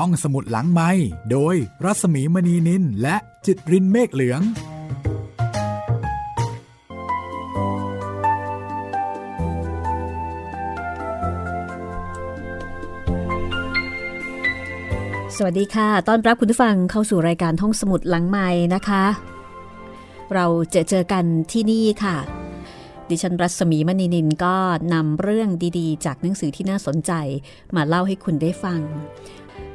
ห้องสมุดหลังไม้โดยรัสมีมณีนินและจิตรินเมฆเหลือง สวัสดีค่ะ ต้อนรับคุณผู้ฟังเข้าสู่รายการห้องสมุดหลังไม้นะคะ เราเจอเจอกันที่นี่ค่ะดิฉันรัศมีมณีนินก็นำเรื่องดีๆ จากหนังสือที่น่าสนใจมาเล่าให้คุณได้ฟัง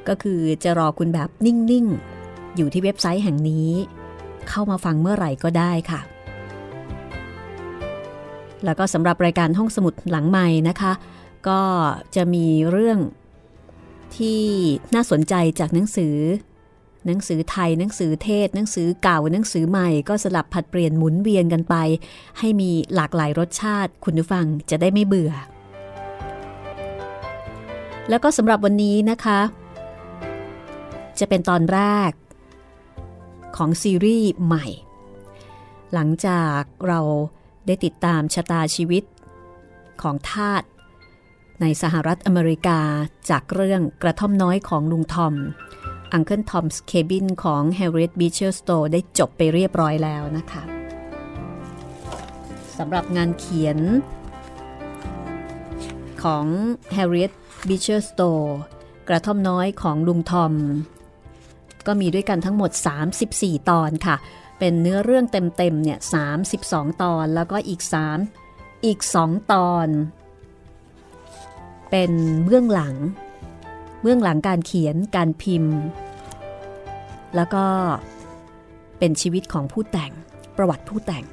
ก็คือจะรอคุณแบบนิ่ง ๆ อยู่ที่เว็บไซต์แห่งนี้ เข้ามาฟังเมื่อไหร่ก็ได้ค่ะ แล้วก็สำหรับรายการห้องสมุดหลังใหม่นะคะ ก็จะมีเรื่องที่น่าสนใจจากหนังสือ หนังสือไทยหนังสือเทศ หนังสือเก่าหนังสือใหม่ก็สลับผัดเปลี่ยนหมุนเวียนกันไป ให้มีหลากหลายรสชาติ คุณผู้ฟังจะได้ไม่เบื่อ แล้วก็สำหรับวันนี้นะคะ จะเป็นตอนแรกของซีรีส์ใหม่ หลังจากเราได้ติดตามชะตาชีวิตของทาสในสหรัฐอเมริกาจากเรื่องกระท่อมน้อยของลุงทอม Uncle Tom's Cabin ของ Harriet Beecher Stowe ได้จบไปเรียบร้อยแล้วนะคะสำหรับงานเขียนของ Harriet Beecher Stowe กระท่อมน้อยของลุงทอม ก็มีด้วยกันทั้งหมด 34 ตอนค่ะ เป็นเนื้อเรื่องเต็มๆเนี่ย32 ตอนแล้วก็อีก 3 อีก 2 ตอน เป็นเบื้องหลัง เบื้องหลังการเขียนการพิมพ์ แล้วก็เป็นชีวิตของผู้แต่งประวัติผู้แต่ง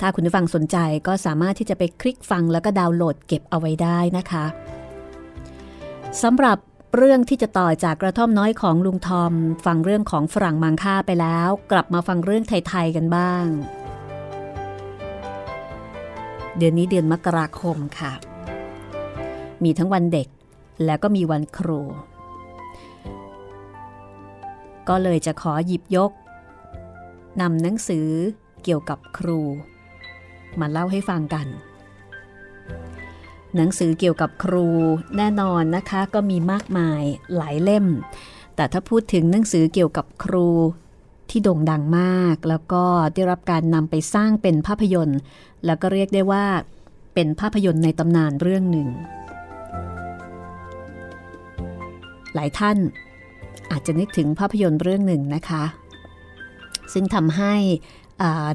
ถ้าคุณผู้ฟังสนใจก็สามารถที่จะไปคลิกฟังแล้วก็ดาวน์โหลดเก็บเอาไว้ได้นะคะสำหรับ เรื่องที่จะต่อจากกระท่อมน้อยของลุงทอม ฟังเรื่องของฝรั่งมังค่าไปแล้ว กลับมาฟังเรื่องไทย ๆ กันบ้าง เดือนนี้เดือนมกราคมค่ะ มีทั้งวันเด็กแล้วก็มีวันครู ก็เลยจะขอหยิบยกนำหนังสือเกี่ยวกับครู มาเล่าให้ฟังกัน หนังสือเกี่ยวกับครูแน่นอนนะคะก็มีมากมายหลายเล่ม แต่ถ้าพูดถึงหนังสือเกี่ยวกับครูที่โด่งดังมาก แล้วก็ได้รับการนำไปสร้างเป็นภาพยนตร์ แล้วก็เรียกได้ว่าเป็นภาพยนตร์ในตำนานเรื่องหนึ่ง หลายท่านอาจจะนึกถึงภาพยนตร์เรื่องหนึ่งนะคะ ซึ่งทำให้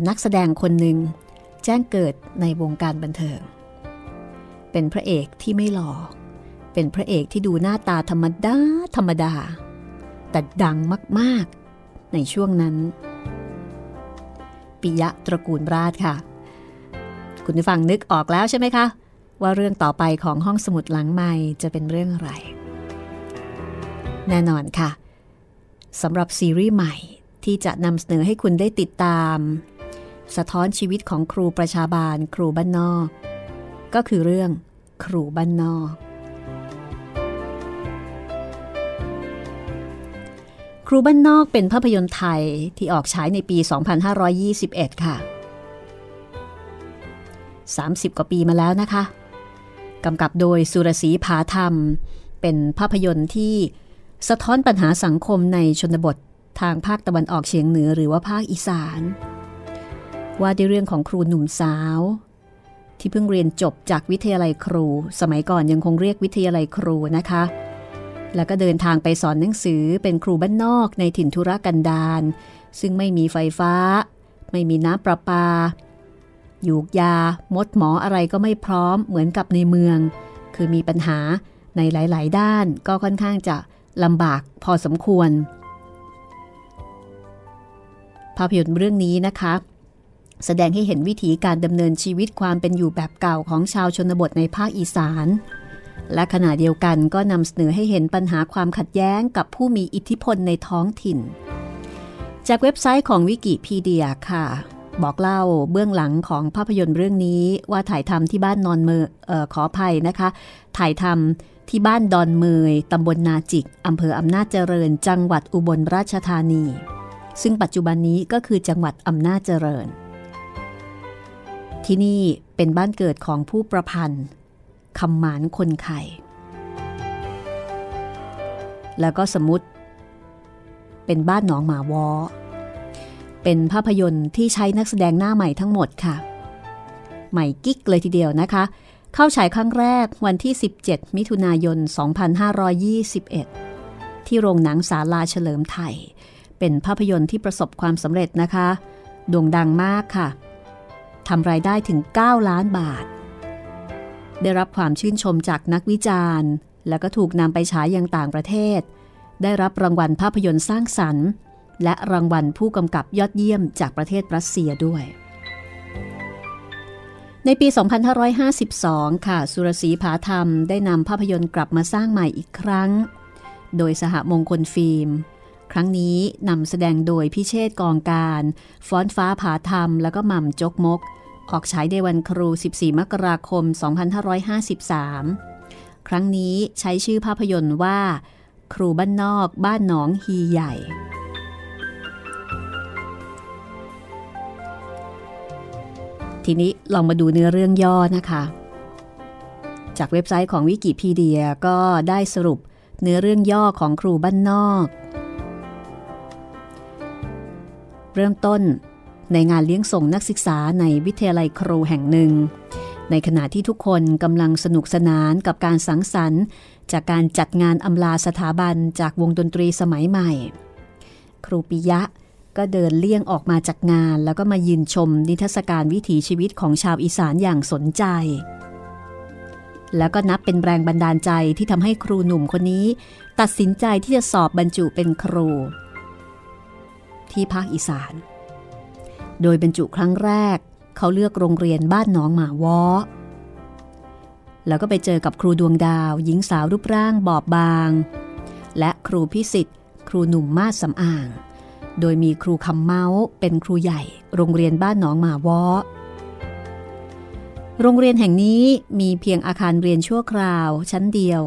นักแสดงคนหนึ่งแจ้งเกิดในวงการบันเทิง เป็นพระเอกที่ไม่หล่อเป็นพระเอกที่ดูหน้าตาธรรมดา ธรรมดา แต่ดังมาก ๆ ในช่วงนั้น ปิยะตระกูลราชค่ะ คุณผู้ฟังนึกออกแล้วใช่ไหมคะ ว่าเรื่องต่อไปของห้องสมุดหลังใหม่จะเป็นเรื่องอะไร แน่นอนค่ะสำหรับซีรีส์ใหม่ที่จะนำเสนอให้คุณได้ติดตาม สะท้อนชีวิตของครูประชาบาล ครูบ้านนอก ก็คือเรื่องครูบ้านนอก ครูบ้านนอกเป็นภาพยนตร์ไทยที่ออกฉายในปี 2521 ค่ะ 30 กว่าปีมาแล้วนะคะกำกับโดยสุรศรีผาธรรม เป็นภาพยนตร์ที่สะท้อนปัญหาสังคมในชนบททางภาคตะวันออกเฉียงเหนือหรือว่าภาคอีสาน ว่าด้วยเรื่องของครูหนุ่มสาว ที่เพิ่งเรียนจบจากวิทยาลัยครู สมัยก่อนยังคงเรียกวิทยาลัยครูนะคะ แล้วก็เดินทางไปสอนหนังสือเป็นครูบ้านนอกในถิ่นธุรกันดารซึ่งไม่มีไฟฟ้า ไม่มีน้ำประปายูกยา มดหมออะไรก็ไม่พร้อมเหมือนกับในเมือง คือมีปัญหาในหลาย ๆ ด้านก็ค่อนข้างจะลำบากพอสมควร ภาพยนตร์เรื่องนี้นะคะ แสดงให้เห็นวิถีการดำเนินชีวิตความเป็นอยู่แบบเก่าของชาวชนบทในภาคอีสาน และขณะเดียวกันก็นำเสนอให้เห็นปัญหาความขัดแย้งกับผู้มีอิทธิพลในท้องถิ่น จากเว็บไซต์ของวิกิพีเดียค่ะ บอกเล่าเบื้องหลังของภาพยนตร์เรื่องนี้ว่าถ่ายทำที่บ้านนอนเมอออขออภัยนะคะ ถ่ายทำที่บ้านดอนเมยตำบลนาจิกอำเภออำนาจเจริญ จังหวัดอุบลราชธานี ซึ่งปัจจุบันนี้ก็คือจังหวัดอำนาจเจริญ ที่นี่เป็นบ้านเกิดของผู้ประพันธ์คำหมานคนไข่แล้วก็สมุดเป็นบ้านหนองหมาวอ เป็นภาพยนตร์ที่ใช้นักแสดงหน้าใหม่ทั้งหมดค่ะ ใหม่กิ๊กเลยทีเดียวนะคะ เข้าฉายครั้งแรกวันที่ 17 มิถุนายน 2521 ที่โรงหนังศาลาเฉลิมไทย เป็นภาพยนตร์ที่ประสบความสำเร็จนะคะโด่งดังมากค่ะ ทำรายได้ถึง 9 ล้านบาท ได้รับความชื่นชมจากนักวิจารณ์ แล้วก็ถูกนำไปฉายยังต่างประเทศ ได้รับรางวัลภาพยนตร์สร้างสรรค์ และรางวัลผู้กำกับยอดเยี่ยมจากประเทศรัสเซียด้วย ในปี 2552 ค่ะ สุรศรีผาธรรมได้นำภาพยนตร์กลับมาสร้างใหม่อีกครั้ง โดยสหมงคลฟิล์มครั้งนี้นำแสดงโดยพิเชษกองการ ฟ้อนฟ้าผาธรรม แล้วก็หม่ำจกมก ออกฉายในวันครู 14 มกราคม 2553 ครั้งนี้ใช้ชื่อภาพยนตร์ว่า ครูบ้านนอกบ้านหนองฮีใหญ่ ทีนี้ลองมาดูเนื้อเรื่องย่อนะคะ จากเว็บไซต์ของวิกิพีเดียก็ได้สรุปเนื้อเรื่องย่อของครูบ้านนอก เริ่มต้น ในงานเลี้ยงส่งนักศึกษาในวิทยาลัยครูแห่งหนึ่ง ในขณะที่ทุกคนกำลังสนุกสนานกับการสังสรรค์จากการจัดงานอำลาสถาบันจากวงดนตรีสมัยใหม่ ครูปิยะก็เดินเลี่ยงออกมาจากงานแล้วก็มายืนชมนิทรรศการวิถีชีวิตของชาวอีสานอย่างสนใจ แล้วก็นับเป็นแรงบันดาลใจที่ทำให้ครูหนุ่มคนนี้ ตัดสินใจที่จะสอบบรรจุเป็นครู ที่ภาคอีสาน โดยบรรจุครั้งแรก เขาเลือกโรงเรียนบ้านหนองหมาวอแล้วก็ไปเจอกับครูดวงดาว หญิงสาวรูปร่างบอบบาง และครูพิสิทธิ์ ครูหนุ่มมาสสำอาง โดยมีครูคำเมาส์เป็นครูใหญ่โรงเรียนบ้านหนองหมาวอโรงเรียนแห่งนี้มีเพียงอาคารเรียนชั่วคราวชั้นเดียว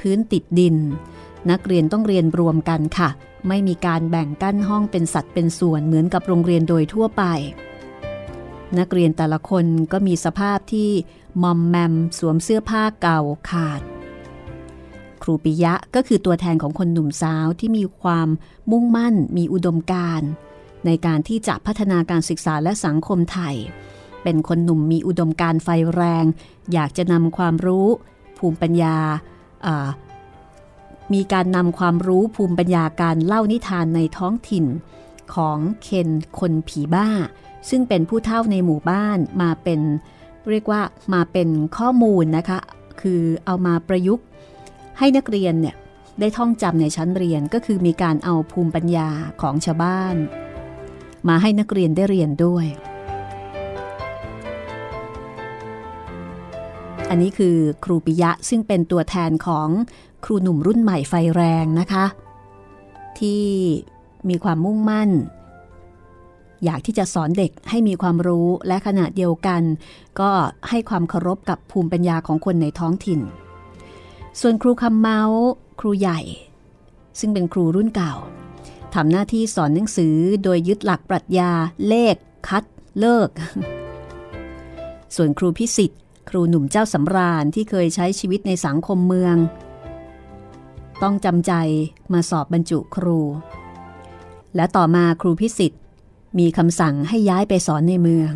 พื้นติดดิน นักเรียนต้องเรียนรวมกันค่ะ ไม่มีการแบ่งกั้นห้องเป็นสัดเป็นส่วนเหมือนกับโรงเรียนโดยทั่วไป นักเรียนแต่ละคนก็มีสภาพที่มอมแมมสวมเสื้อผ้าเก่าขาด ครูปิยะก็คือตัวแทนของคนหนุ่มสาวที่มีความมุ่งมั่นมีอุดมการณ์ในการที่จะพัฒนาการศึกษาและสังคมไทย เป็นคนหนุ่มมีอุดมการณ์ไฟแรง อยากจะนำความรู้ ภูมิปัญญา มีการนำความรู้ภูมิปัญญาการเล่านิทานในท้องถิ่น ของเคนคนผีบ้า ซึ่งเป็นผู้เฒ่าในหมู่บ้านมาเป็น เรียกว่ามาเป็นข้อมูลนะคะ คือเอามาประยุกต์ให้นักเรียนเนี่ยได้ท่องจำในชั้นเรียนก็คือมีการเอาภูมิปัญญาของชาวบ้าน มาให้นักเรียนได้เรียนด้วย อันนี้คือครูปิยะซึ่งเป็นตัวแทนของ ครูหนุ่มรุ่นใหม่ไฟแรงนะคะ ที่มีความมุ่งมั่น อยากที่จะสอนเด็กให้มีความรู้และขณะเดียวกัน ก็ให้ความเคารพกับภูมิปัญญาของคนในท้องถิ่น ส่วนครูคำเมาส์ครูใหญ่ ซึ่งเป็นครูรุ่นเก่าทำหน้าที่สอนหนังสือโดยยึดหลักปรัชญา เลข คัด เลิก ส่วนครูพิสิทธิ์ ครูหนุ่มเจ้าสำราญที่เคยใช้ชีวิตในสังคมเมือง ต้องจำใจมาสอบบรรจุครู และต่อมาครูพิสิทธิ์มีคำสั่งให้ย้ายไปสอนในเมือง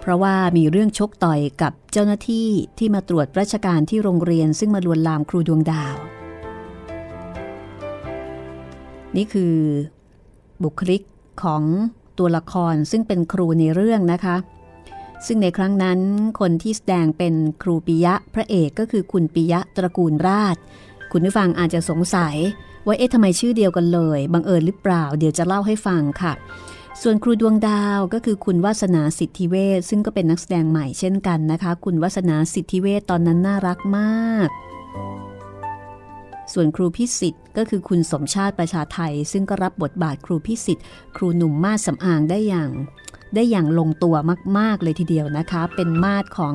เพราะว่ามีเรื่องชกต่อยกับเจ้าหน้าที่ที่มาตรวจราชการที่โรงเรียนซึ่งมาลวนลามครูดวงดาว นี่คือบุคลิกของตัวละครซึ่งเป็นครูในเรื่องนะคะ ซึ่งในครั้งนั้นคนที่แสดงเป็นครูปิยะพระเอกก็คือคุณปิยะตระกูลราช คุณผู้ฟังอาจจะสงสัยว่าเอ๊ะทำไมชื่อเดียวกันเลย บังเอิญหรือเปล่า เดี๋ยวจะเล่าให้ฟังค่ะ ส่วนครูดวงดาวก็คือคุณวาสนาสิทธิเวชซึ่งก็เป็นนักแสดงใหม่เช่นกันนะคะ คุณวาสนาสิทธิเวชตอนนั้นน่ารักมาก ส่วนครูพิสิทธิ์ก็คือคุณสมชาติประชาไทย ซึ่งก็รับบทบาทครูพิสิทธิ์ครูหนุ่มมาสสำอางได้อย่าง ได้อย่างลงตัวมาก ๆ เลยทีเดียวนะคะ เป็นมาดของ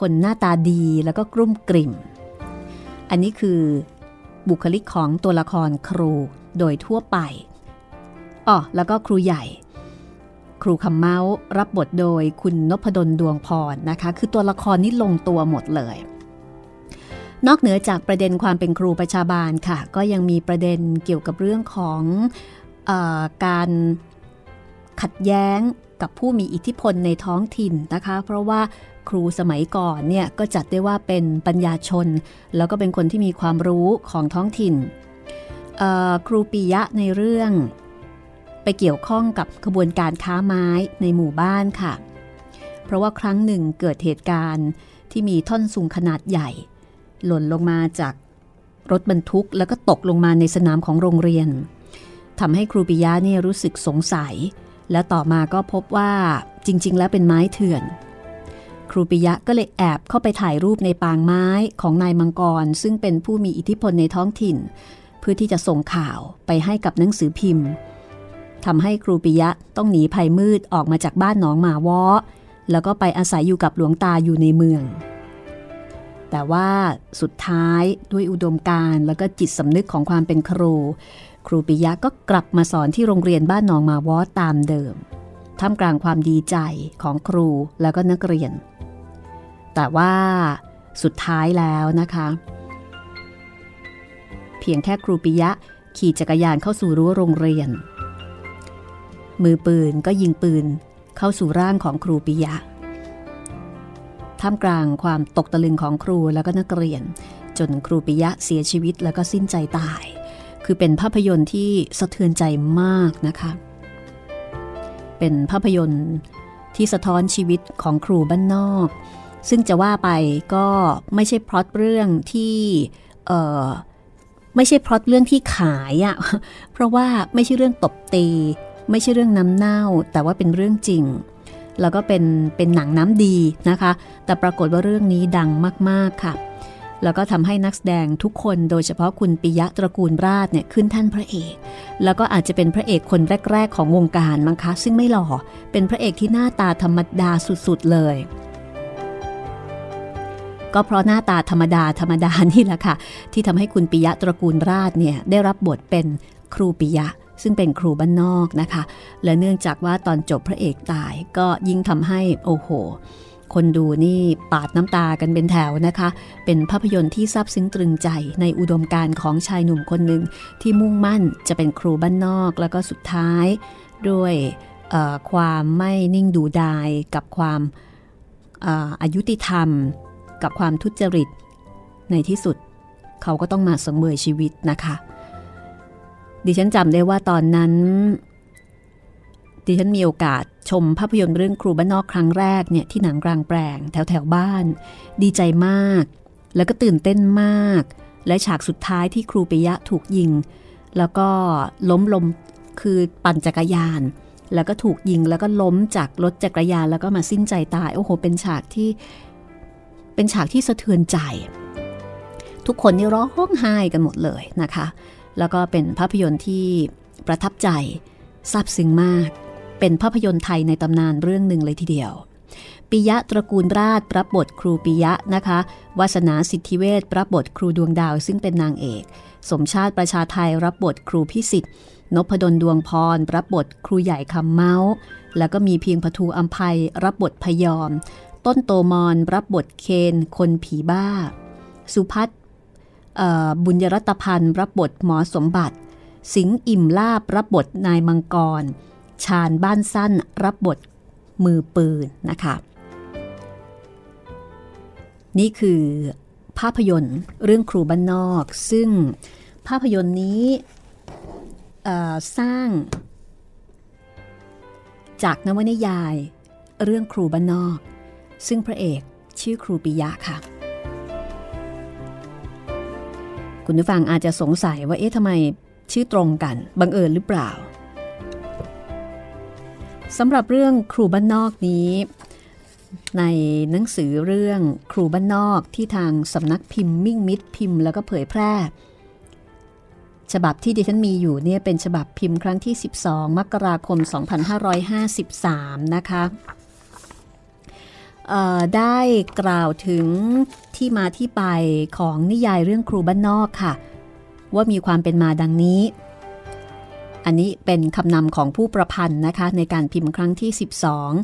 คนหน้าตาดีแล้วก็กรุ่มกริ่ม อันนี้คือบุคลิกของตัวละครครูโดยทั่วไปอ๋อแล้วก็ครูใหญ่ ครูคำเมาส์รับบทโดยคุณนพดลดวงพรนะคะ คือตัวละครนี้ลงตัวหมดเลย นอกเหนือจากประเด็นความเป็นครูประชาบาลค่ะ ก็ยังมีประเด็นเกี่ยวกับเรื่องของอการขัดแย้ง กับผู้มีอิทธิพลในท้องถิ่นนะคะ เพราะว่าครูสมัยก่อนเนี่ยก็จัดได้ว่าเป็นปัญญาชน แล้วก็เป็นคนที่มีความรู้ของท้องถิ่น ครูปิยะในเรื่อง ไปเกี่ยวข้องกับขบวนการค้าไม้ในหมู่บ้านค่ะ เพราะว่าครั้งหนึ่งเกิดเหตุการณ์ที่มีท่อนสูงขนาดใหญ่ หล่นลงมาจากรถบรรทุกแล้วก็ตกลงมาในสนามของโรงเรียนทำให้ครูปิยะเนี่ยรู้สึกสงสัย และต่อมาก็พบว่าจริง ๆ แล้วเป็นไม้เถื่อน ครูปิยะก็เลยแอบเข้าไปถ่ายรูปในปางไม้ของนายมังกร ซึ่งเป็นผู้มีอิทธิพลในท้องถิ่น เพื่อที่จะส่งข่าวไปให้กับหนังสือพิมพ์ทำให้ครูปิยะต้องหนีภัยมืดออกมาจากบ้านหนองหมาวอแล้วก็ไปอาศัยอยู่กับหลวงตาอยู่ในเมือง แต่ว่าสุดท้ายด้วยอุดมการแล้วก็จิตสำนึกของความเป็นครู ครูปิยะก็กลับมาสอนที่โรงเรียนบ้านหนองมาวอตามเดิมท่ามกลางความดีใจของครูแล้วก็นักเรียน แต่ว่าสุดท้ายแล้วนะคะ เพียงแค่ครูปิยะขี่จักรยานเข้าสู่รั้วโรงเรียน มือปืนก็ยิงปืนเข้าสู่ร่างของครูปิยะท่ามกลางความตกตะลึงของครูแล้วก็นักเรียน จนครูปิยะเสียชีวิตแล้วก็สิ้นใจตาย คือเป็นภาพยนตร์ที่สะเทือนใจมากนะคะ เป็นภาพยนตร์ที่สะท้อนชีวิตของครูบ้านนอก ซึ่งจะว่าไปก็ไม่ใช่พล็อตเรื่องที่เออไม่ใช่พล็อตเรื่องที่ขายอะ่ะ เพราะว่าไม่ใช่เรื่องตบตี ไม่ใช่เรื่องน้ำเน่า แต่ว่าเป็นเรื่องจริง แล้วก็เป็นเป็นหนังน้ำดีนะคะ แต่ปรากฏว่าเรื่องนี้ดังมากๆค่ะ แล้วก็ทำให้นักแสดงทุกคนโดยเฉพาะคุณปิยะตระกูลราชเนี่ยขึ้นท่านพระเอก แล้วก็อาจจะเป็นพระเอกคนแรก ๆ ของวงการมั้งคะ ซึ่งไม่หล่อเป็นพระเอกที่หน้าตาธรรมดาสุดๆเลย ก็เพราะหน้าตาธรรมดาธรรมดานี่แหละค่ะ ที่ทำให้คุณปิยะตระกูลราชเนี่ยได้รับบทเป็นครูปิยะซึ่งเป็นครูบ้านนอกนะคะ และเนื่องจากว่าตอนจบพระเอกตายก็ยิ่งทำให้โอ้โห คนดูนี่ปาดน้ำตากันเป็นแถวนะคะ เป็นภาพยนตร์ที่ซาบซึ้งตรึงใจในอุดมการณ์ของชายหนุ่มคนหนึ่งที่มุ่งมั่นจะเป็นครูบ้านนอก แล้วก็สุดท้ายด้วยความไม่นิ่งดูดายกับความอายุติธรรม กับความทุจริต ในที่สุดเขาก็ต้องมาสงเมยชีวิตนะคะ ดิฉันจำได้ว่าตอนนั้น ดิฉันมีโอกาสชมภาพยนตร์เรื่องครูบ้านนอกครั้งแรกเนี่ยที่หนังกลางแปลงแถวแถวบ้าน ดีใจมาก แล้วก็ตื่นเต้นมาก และฉากสุดท้ายที่ครูปิยะถูกยิง แล้วก็ล้มลมคือปั่นจักรยาน แล้วก็ถูกยิงแล้วก็ล้มจากรถจักรยานแล้วก็มาสิ้นใจตายโอ้โห เป็นฉากที่เป็นฉากที่สะเทือนใจ ทุกคนนี่ร้องไห้กันหมดเลยนะคะ แล้วก็เป็นภาพยนตร์ที่ประทับใจซาบซึ้งมาก เป็นภาพยนตร์ไทยในตำนานเรื่องหนึ่งเลยทีเดียวปิยะตระกูลราชรับบทครูปิยะนะคะวาสนาสิทธิเวชรับบทครูดวงดาวซึ่งเป็นนางเอก สมชาติประชาไทยรับบทครูพิสิทธิ์นพดลดวงพรรับบทครูใหญ่คำเมาส์แล้วก็มีเพียงพทูอัมภัยรับบทพยอม ต้นโตมอนรับบทเคนคนผีบ้า สุพัฒบุญยรัตพันธ์รับบทหมอสมบัติ สิงห์อิ่มลาบรับบทนายมังกร ชาญบ้านสั้นรับบทมือปืนนะคะ นี่คือภาพยนตร์เรื่องครูบ้านนอก ซึ่งภาพยนตร์นี้สร้างจากนวนิยายเรื่องครูบ้านนอก ซึ่งพระเอกชื่อครูปิยะค่ะ คุณผู้ฟังอาจจะสงสัยว่าเอ๊ะทำไมชื่อตรงกันบังเอิญหรือเปล่า สำหรับเรื่องครูบ้านนอกนี้ ในหนังสือเรื่องครูบ้านนอกที่ทางสำนักพิมพ์มิ่งมิตรพิมพ์แล้วก็เผยแพร่ ฉบับที่ดิฉันมีอยู่เนี่ยเป็นฉบับพิมพ์ครั้งที่ 12 มกราคม 2553 นะคะได้กล่าวถึงที่มาที่ไปของนิยายเรื่องครูบ้านนอกค่ะ ว่ามีความเป็นมาดังนี้ อันนี้เป็นคำนำของผู้ประพันธ์นะคะในการพิมพ์ครั้งที่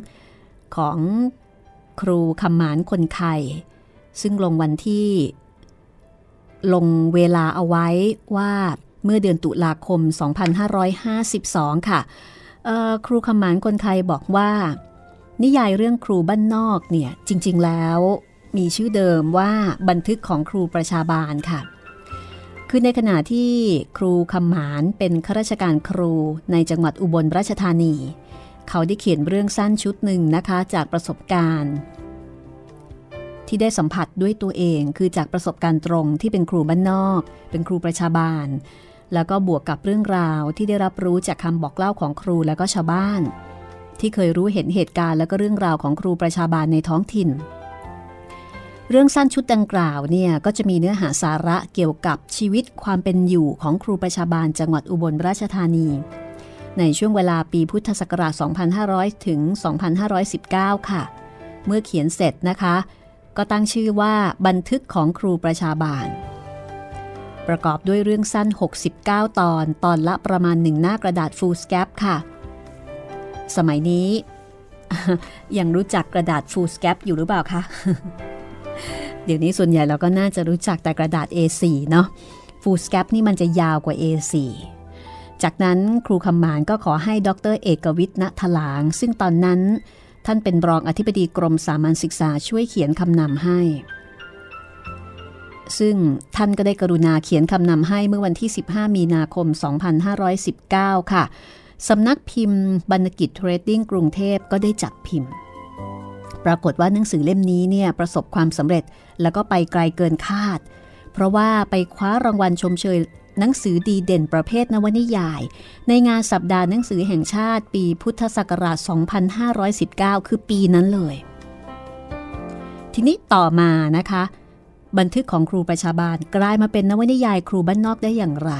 12 ของครูคำหมานคนไข่ซึ่งลงวันที่ ลงเวลาเอาไว้ว่าเมื่อเดือนตุลาคม 2552 ค่ะครูคำหมานคนไทยบอกว่า นิยายเรื่องครูบ้านนอกเนี่ยจริง ๆ แล้ว มีชื่อเดิมว่าบันทึกของครูประชาบาลค่ะ คือในขณะที่ครูคำหมานเป็นข้าราชการครูในจังหวัดอุบลราชธานี เขาได้เขียนเรื่องสั้นชุดหนึ่งนะคะจากประสบการณ์ ที่ได้สัมผัสด้วยตัวเองคือจากประสบการณ์ตรงที่เป็นครูบ้านนอก เป็นครูประชาบาล แล้วก็บวกกับเรื่องราวที่ได้รับรู้จากคำบอกเล่าของครูและก็ชาวบ้าน ที่เคยรู้เห็นเหตุการณ์และก็เรื่องราวของครูประชาบาลในท้องถิ่น เรื่องสั้นชุดดังกล่าวเนี่ยก็จะมีเนื้อหาสาระเกี่ยวกับชีวิตความเป็นอยู่ของครูประชาบาลจังหวัดอุบลราชธานี ในช่วงเวลาปีพุทธศักราช 2500 ถึง 2519 ค่ะ เมื่อเขียนเสร็จนะคะ ก็ตั้งชื่อว่าบันทึกของครูประชาบาล ประกอบด้วยเรื่องสั้น 69 ตอน ตอนละประมาณหนึ่งหน้ากระดาษฟูลสแกปค่ะ สมัยนี้ยังรู้จักกระดาษฟูลสแกปอยู่หรือเปล่าคะ เดี๋ยวนี้ส่วนใหญ่เราก็น่าจะรู้จักแต่กระดาษ A4 เนาะฟูสแกปนี่มันจะยาวกว่า A4 จากนั้นครูคำหมานก็ขอให้ดรเอกวิทย์ณถลาง ซึ่งตอนนั้นท่านเป็นรองอธิบดีกรมสามัญศึกษาช่วยเขียนคำนำให้ ซึ่งท่านก็ได้กรุณาเขียนคำนำให้เมื่อวันที่ 15 มีนาคม 2519 ค่ะสำนักพิมพ์บรรณกิจเทรดดิ้งกรุงเทพก็ได้จัดพิมพ์ ปรากฏว่าหนังสือเล่มนี้เนี่ยประสบความสำเร็จแล้วก็ไปไกลเกินคาด เพราะว่าไปคว้ารางวัลชมเชยหนังสือดีเด่นประเภทนวนิยาย ในงานสัปดาห์หนังสือแห่งชาติปีพุทธศักราช 2519 คือปีนั้นเลย ทีนี้ต่อมานะคะ บันทึกของครูประชาบาลกลายมาเป็นนวนิยายครูบ้านนอกได้อย่างไร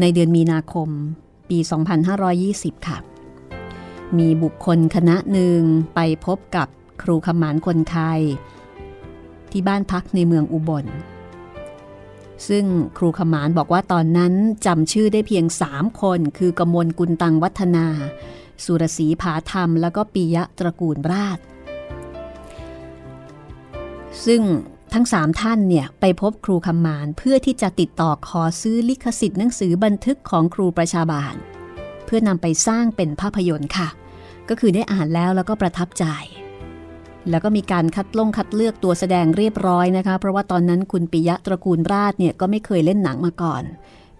ในเดือนมีนาคมปี 2520 ค่ะ มีบุคคลคณะหนึ่งไปพบกับครูขมานคนไทยที่บ้านพักในเมืองอุบล ซึ่งครูขมานบอกว่าตอนนั้นจำชื่อได้เพียงสามคน คือกมลกุลตังวัฒนา สุรศรีผาธรรม แล้วก็ปียะตระกูลราช ซึ่งทั้งสามท่านเนี่ยไปพบครูคำมานเพื่อที่จะติดต่อขอซื้อลิขสิทธิ์หนังสือบันทึกของครูประชาบาล เพื่อนำไปสร้างเป็นภาพยนตร์ค่ะ ก็คือได้อ่านแล้วแล้วก็ประทับใจ แล้วก็มีการคัดลงคัดเลือกตัวแสดงเรียบร้อยนะคะ เพราะว่าตอนนั้นคุณปิยะตระกูลราชเนี่ยก็ไม่เคยเล่นหนังมาก่อน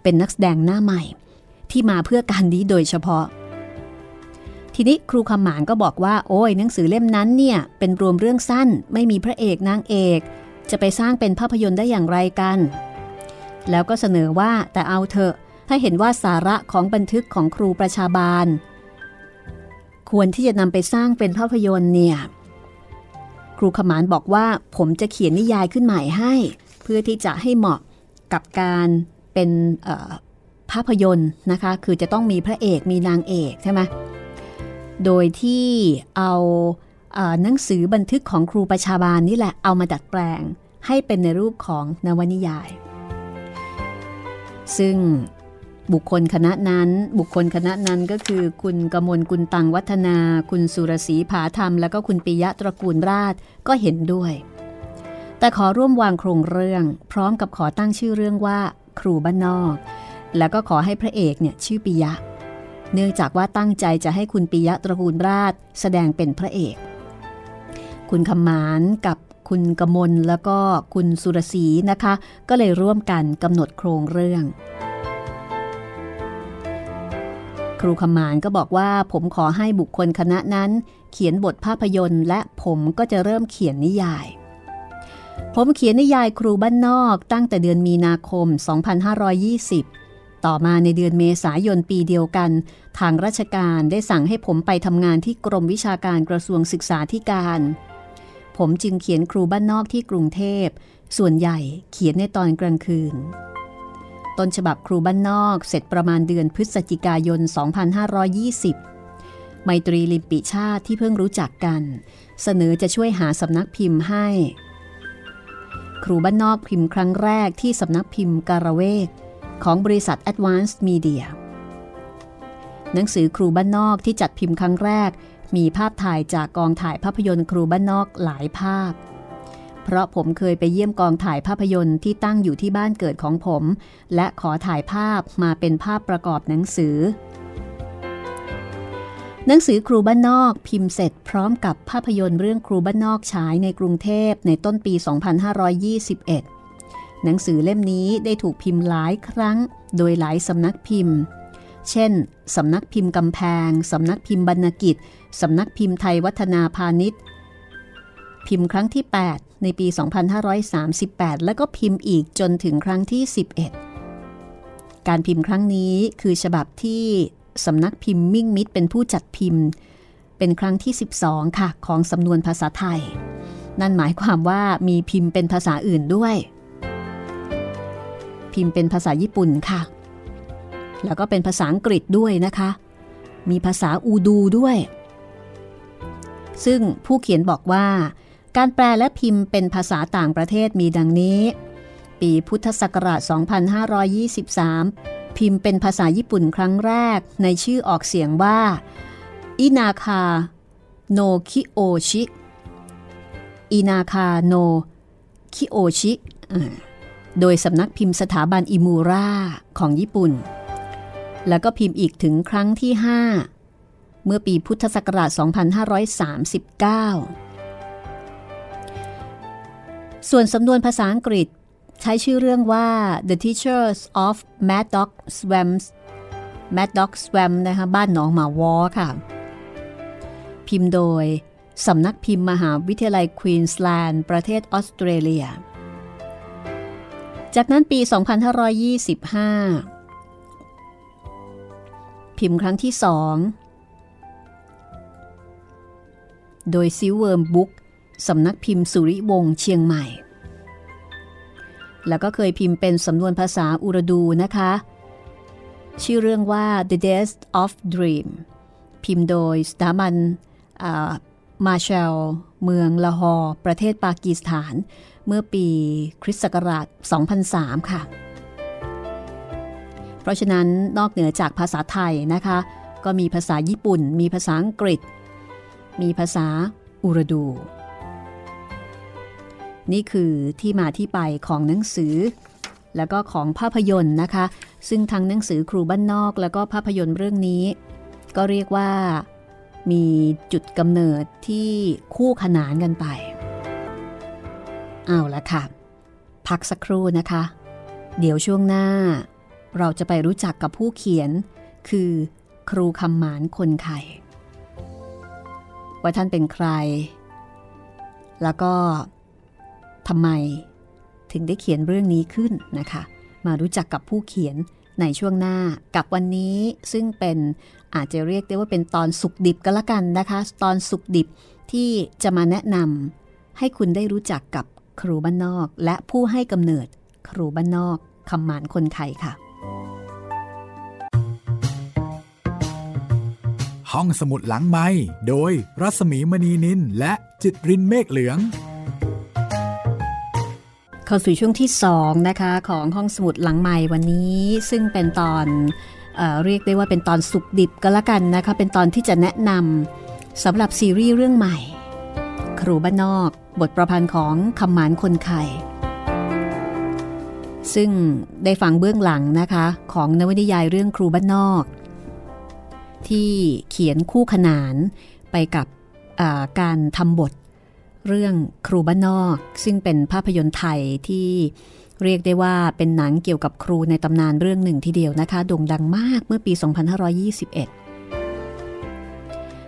เป็นนักแสดงหน้าใหม่ ที่มาเพื่อการนี้โดยเฉพาะ ทีนี้ครูคำหมานก็บอกว่า โอ้ยหนังสือเล่มนั้นเนี่ยเป็นรวมเรื่องสั้น ไม่มีพระเอกนางเอก จะไปสร้างเป็นภาพยนตร์ได้อย่างไรกัน แล้วก็เสนอว่าแต่เอาเถอะถ้าเห็นว่าสาระของบันทึกของครูประชาบาล ควรที่จะนำไปสร้างเป็นภาพยนตร์เนี่ย ครูขมานบอกว่าผมจะเขียนนิยายขึ้นใหม่ให้ เพื่อที่จะให้เหมาะกับการเป็นภาพยนตร์นะคะ คือจะต้องมีพระเอกมีนางเอกใช่ไหมโดยที่เอาหนังสือบันทึกของครูประชาบาลนี่แหละเอามาดัดแปลงให้เป็นในรูปของนวนิยาย ซึ่ง บุคคลคณะนั้น บุคคลคณะนั้นก็คือ คุณกมลกุลตังวัฒนา คุณสุรศรีผาธรรม แล้วก็คุณปิยะตระกูลราชก็เห็นด้วย แต่ขอร่วมวางโครงเรื่อง พร้อมกับขอตั้งชื่อเรื่องว่า ครูบ้านนอก แล้วก็ขอให้พระเอกเนี่ยชื่อปิยะ เนื่องจากว่าตั้งใจจะให้คุณปิยะตระกูลราช แสดงเป็นพระเอก คุณคำมานกับคุณกมลแล้วก็คุณสุรศรีนะคะ ก็เลยร่วมกันกำหนดโครงเรื่อง ครูขมานก็บอกว่าผมขอให้บุคคลคณะนั้น เขียนบทภาพยนตร์ และผมก็จะเริ่มเขียนนิยาย ผมเขียนนิยายครูบ้านนอกตั้งแต่เดือนมีนาคม 2520 ต่อมาในเดือนเมษายนปีเดียวกัน ทางราชการได้สั่งให้ผมไปทำงานที่กรมวิชาการกระทรวงศึกษาธิการ ผมจึงเขียนครูบ้านนอกที่กรุงเทพ ส่วนใหญ่เขียนในตอนกลางคืน ต้นฉบับครูบ้านนอกเสร็จประมาณเดือนพฤศจิกายน 2520 ไมตรีลิมปิชาติที่เพิ่งรู้จักกัน เสนอจะช่วยหาสำนักพิมพ์ให้ ครูบ้านนอกพิมพ์ครั้งแรกที่สำนักพิมพ์การเวก ของบริษัท Advanced Media หนังสือครูบ้านนอกที่จัดพิมพ์ครั้งแรก มีภาพถ่ายจากกองถ่ายภาพยนตร์ครูบ้านนอกหลายภาพ เพราะผมเคยไปเยี่ยมกองถ่ายภาพยนตร์ที่ตั้งอยู่ที่บ้านเกิดของผม และขอถ่ายภาพมาเป็นภาพประกอบหนังสือ หนังสือครูบ้านนอกพิมพ์เสร็จพร้อมกับภาพยนตร์เรื่องครูบ้านนอกฉายในกรุงเทพในต้นปี 2521 หนังสือเล่มนี้ได้ถูกพิมพ์หลายครั้ง โดยหลายสำนักพิมพ์ เช่น สำนักพิมพ์กำแพง สำนักพิมพ์บรรณกิจ สำนักพิมพ์ไทยวัฒนาพาณิชย์ พิมพ์ครั้งที่ 8 ในปี 2538 และก็พิมพ์อีกจนถึงครั้งที่ 11 การพิมพ์ครั้งนี้คือฉบับที่สำนักพิมพ์มิ่งมิตรเป็นผู้จัดพิมพ์ เป็นครั้งที่ 12 ค่ะ ของสำนวนภาษาไทย นั่นหมายความว่ามีพิมพ์เป็นภาษาอื่นด้วย พิมพ์เป็นภาษาญี่ปุ่นค่ะ แล้วก็เป็นภาษาอังกฤษด้วยนะคะ มีภาษาอูดูด้วยซึ่งผู้เขียนบอกว่า การแปลและพิมพ์เป็นภาษาต่างประเทศมีดังนี้ ปีพุทธศักราช 2523 พิมพ์เป็นภาษาญี่ปุ่นครั้งแรกในชื่อออกเสียงว่า อินาคา โนคิโอชิ อินาคาโนคิโอชิ โดยสำนักพิมพ์สถาบันอิมูราของญี่ปุ่น แล้วก็พิมพ์อีกถึงครั้งที่ 5 เมื่อปีพุทธศักราช 2539 ส่วนสำนวนภาษาอังกฤษ ใช้ชื่อเรื่องว่า The Teachers of Mad Dog Swamps Mad Dog Swam นะคะบ้านหนองหมาวอค่ะ พิมพ์โดยสำนักพิมพ์มหาวิทยาลัยควีนสแลนด์ประเทศออสเตรเลีย จากนั้นปี 2525 พิมพ์ครั้งที่สองโดย Silkworm Books สำนักพิมพ์สุริวงศ์เชียงใหม่ แล้วก็เคยพิมพ์เป็นสำนวนภาษาอูรดูนะคะ ชื่อเรื่องว่า The Death of Dream พิมพ์โดยสถาบันมาเชลเมืองละฮอประเทศปากีสถาน เมื่อปีคริสต์ศักราช 2003 ค่ะ เพราะฉะนั้นนอกเหนือจากภาษาไทยนะคะ ก็มีภาษาญี่ปุ่น มีภาษาอังกฤษ มีภาษาอุรดู นี่คือที่มาที่ไปของหนังสือ แล้วก็ของภาพยนตร์นะคะ ซึ่งทั้งหนังสือครูบ้านนอก แล้วก็ภาพยนตร์เรื่องนี้ ก็เรียกว่ามีจุดกำเนิดที่คู่ขนานกันไป เอาละค่ะ พักสักครู่นะคะ เดี๋ยวช่วงหน้า เราจะไปรู้จักกับผู้เขียน คือครูคำหมานคนไข่ว่าท่านเป็นใคร แล้วก็ ทำไมถึงได้เขียนเรื่องนี้ขึ้นนะคะ มารู้จักกับผู้เขียนในช่วงหน้ากับวันนี้ซึ่งเป็นอาจจะเรียกได้ว่าเป็นตอนสุกดิบก็แล้วกันนะคะ ตอนสุกดิบที่จะมาแนะนำให้คุณได้รู้จักกับครูบ้านนอก และผู้ให้กำเนิดครูบ้านนอกคำหมานคนไทยค่ะ ห้องสมุดหลังไม้โดยรัศมีมณีนินและจิตรินเมฆเหลือง เข้าสู่ช่วงที่2นะคะของห้องสมุดหลังใหม่วันนี้ ซึ่งเป็นตอนเอเรียกได้ว่าเป็นตอนสุกดิบก็แล้วกันนะคะ เป็นตอนที่จะแนะนำสำหรับซีรีส์เรื่องใหม่ ครูบ้านนอก บทประพันธ์ของคำหมานคนไข่ซึ่งได้ฟังเบื้องหลังนะคะ ของนวนิยายเรื่องครูบ้านนอก ที่เขียนคู่ขนานไปกับการทำบท เรื่องครูบ้านนอก ซึ่งเป็นภาพยนตร์ไทยที่เรียกได้ว่าเป็นหนังเกี่ยวกับครูในตำนานเรื่องหนึ่งทีเดียวนะคะโด่งดังมากเมื่อปี 2521